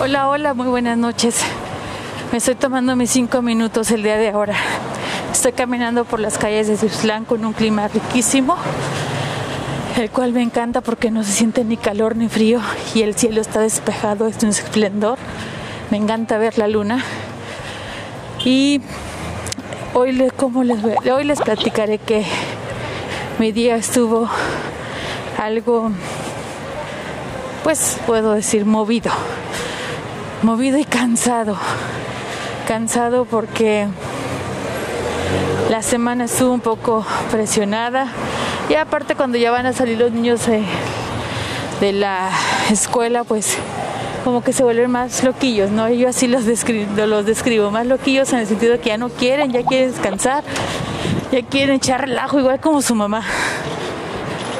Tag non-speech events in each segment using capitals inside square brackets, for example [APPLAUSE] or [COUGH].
Hola, hola, muy buenas noches. Me estoy tomando mis cinco minutos el día de ahora. Estoy caminando por las calles de Tuxtlan con un clima riquísimo, el cual me encanta porque no se siente ni calor ni frío y el cielo está despejado, es un esplendor. Me encanta ver la luna. Y hoy les, les, hoy les platicaré que mi día estuvo algo, pues puedo decir, movido movido y cansado. Cansado porque la semana estuvo un poco presionada. Y aparte cuando ya van a salir los niños de, la escuela, pues como que se vuelven más loquillos, ¿no? Yo así los los describo, más loquillos en el sentido de que ya no quieren, ya quieren descansar, ya quieren echar relajo, igual como su mamá.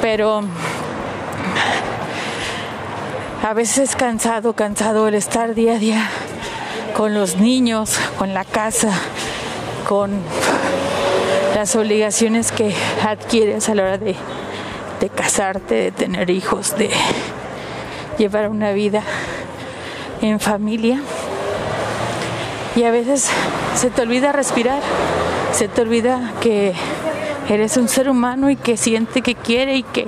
Pero a veces es cansado, cansado el estar día a día con los niños, con la casa, con las obligaciones que adquieres a la hora de, de casarte, de tener hijos, de llevar una vida en familia. Y a veces se te olvida respirar, se te olvida que eres un ser humano y que siente que quiere y que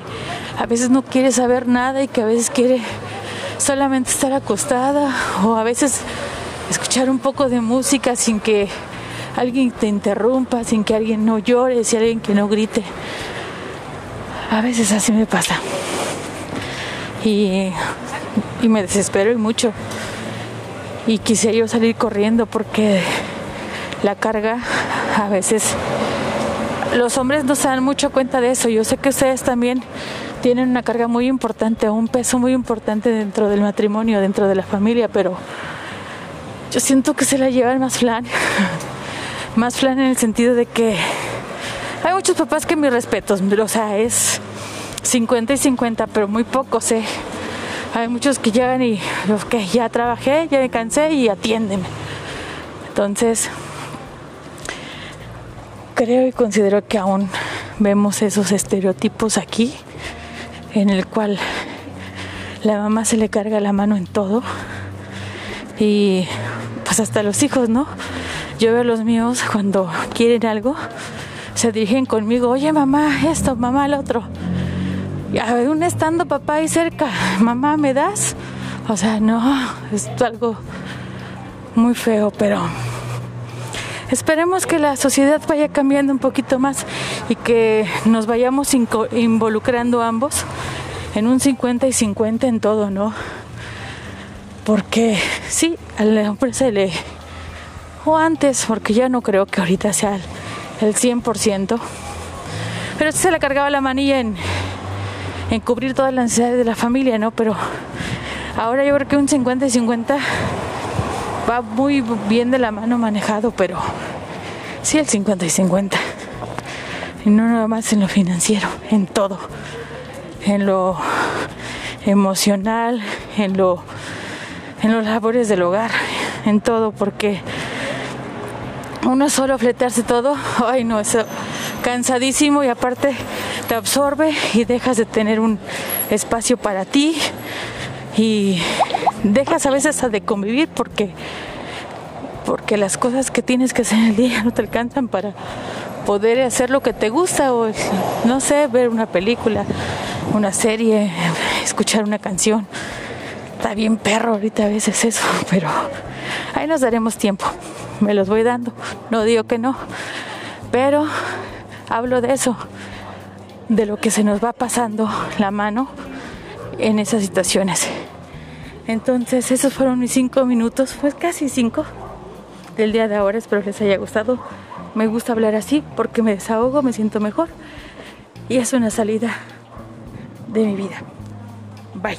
a veces no quiere saber nada y que a veces quiere solamente estar acostada o a veces escuchar un poco de música sin que alguien te interrumpa, sin que alguien no llore, sin alguien que no grite. A veces así me pasa. Y, y me desespero y mucho. Y quise yo salir corriendo porque la carga a veces los hombres no se dan mucho cuenta de eso. Yo sé que ustedes también tienen una carga muy importante, un peso muy importante dentro del matrimonio, dentro de la familia, pero yo siento que se la llevan más flan. [LAUGHS] más flan en el sentido de que hay muchos papás que mis respetos, o sea, es 50 y 50, pero muy pocos, ¿eh? Hay muchos que llegan y que ya trabajé, ya me cansé y atiéndeme. Entonces, creo y considero que aún vemos esos estereotipos aquí en el cual la mamá se le carga la mano en todo y pues hasta los hijos, ¿no? Yo veo a los míos cuando quieren algo, se dirigen conmigo, oye mamá, esto, mamá, el otro. Aún estando papá ahí cerca, mamá, ¿me das? O sea, no, es algo muy feo, pero esperemos que la sociedad vaya cambiando un poquito más y que nos vayamos involucrando ambos en un 50 y 50 en todo, ¿no? Porque sí, a la hombre se le... O antes, porque ya no creo que ahorita sea el, 100%. Pero se le cargaba la manilla en, en cubrir todas las necesidades de la familia, ¿no? Pero ahora yo creo que un 50 y 50 va muy bien de la mano manejado, pero sí el 50 y 50. Y no nada más en lo financiero, en todo en lo emocional, en lo en los labores del hogar, en todo, porque uno solo fletarse todo, ay no, es cansadísimo y aparte te absorbe y dejas de tener un espacio para ti y dejas a veces de convivir porque porque las cosas que tienes que hacer en el día no te alcanzan para poder hacer lo que te gusta o no sé, ver una película, una serie, escuchar una canción. Está bien perro ahorita a veces eso, pero ahí nos daremos tiempo. Me los voy dando. No digo que no, pero hablo de eso, de lo que se nos va pasando la mano en esas situaciones. Entonces, esos fueron mis cinco minutos, pues casi cinco del día de ahora. Espero que les haya gustado. Me gusta hablar así porque me desahogo, me siento mejor y es una salida de mi vida. Bye.